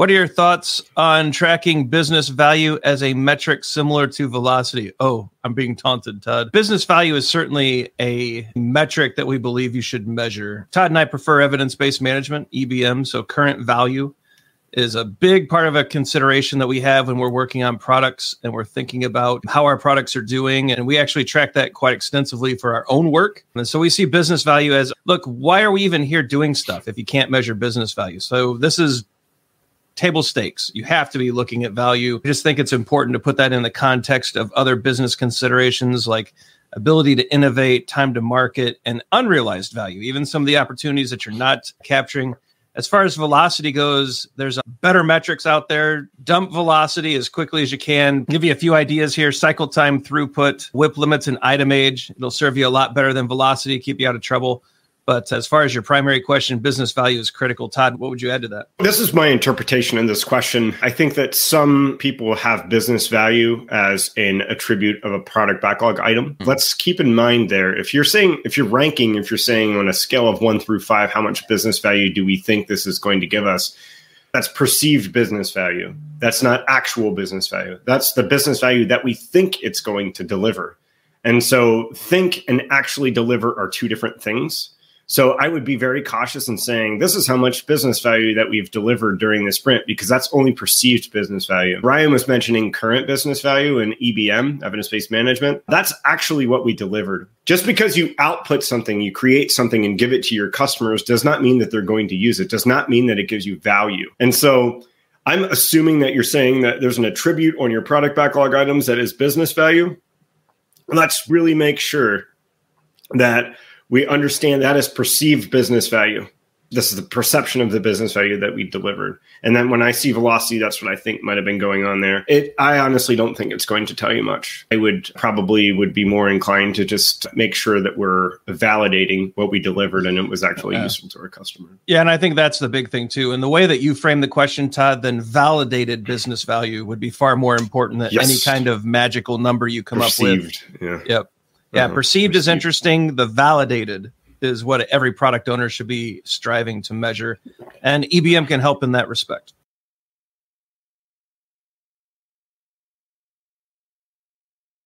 What are your thoughts on tracking business value as a metric similar to velocity? Oh, I'm being taunted, Todd. Business value is certainly a metric that we believe you should measure. Todd and I prefer evidence based management, EBM, so current value is a big part of a consideration that we have when we're working on products and we're thinking about how our products are doing. And we actually track that quite extensively for our own work. And so we see business value as look, why are we even here doing stuff if you can't measure business value? So this is table stakes. You have to be looking at value. I just think it's important to put that in the context of other business considerations like ability to innovate, time to market, and unrealized value, even some of the opportunities that you're not capturing as far as velocity goes, there's better metrics out there. Dump velocity as quickly as you can. Give you a few ideas here cycle time, throughput, WIP limits, and item age. It'll serve you a lot better than velocity, keep you out of trouble. But as far as your primary question, business value is critical. Todd, what would you add to that? This is my interpretation in this question. I think that some people have business value as an attribute of a product backlog item. Mm-hmm. Let's keep in mind there, if you're saying, if you're ranking, if you're saying on a scale of one through five, how much business value do we think this is going to give us? That's perceived business value. That's not actual business value. That's the business value that we think it's going to deliver. And so, think and actually deliver are two different things. So I would be very cautious in saying this is how much business value that we've delivered during the sprint because that's only perceived business value. Ryan was mentioning current business value and EBM, evidence based management. That's actually what we delivered. Just because you output something, you create something and give it to your customers does not mean that they're going to use it, does not mean that it gives you value. And so I'm assuming that you're saying that there's an attribute on your product backlog items that is business value. Let's really make sure that we understand that as perceived business value. This is the perception of the business value that we delivered. And then when I see velocity, that's what I think might have been going on there. It I honestly don't think it's going to tell you much. I would probably would be more inclined to just make sure that we're validating what we delivered and it was actually yeah. useful to our customer. Yeah, and I think that's the big thing too. And the way that you frame the question, Todd, then validated business value would be far more important than yes. any kind of magical number you come Perceived. up with. Yeah. Yep. Yeah, uh-huh. perceived is interesting. The validated is what every product owner should be striving to measure. And EBM can help in that respect.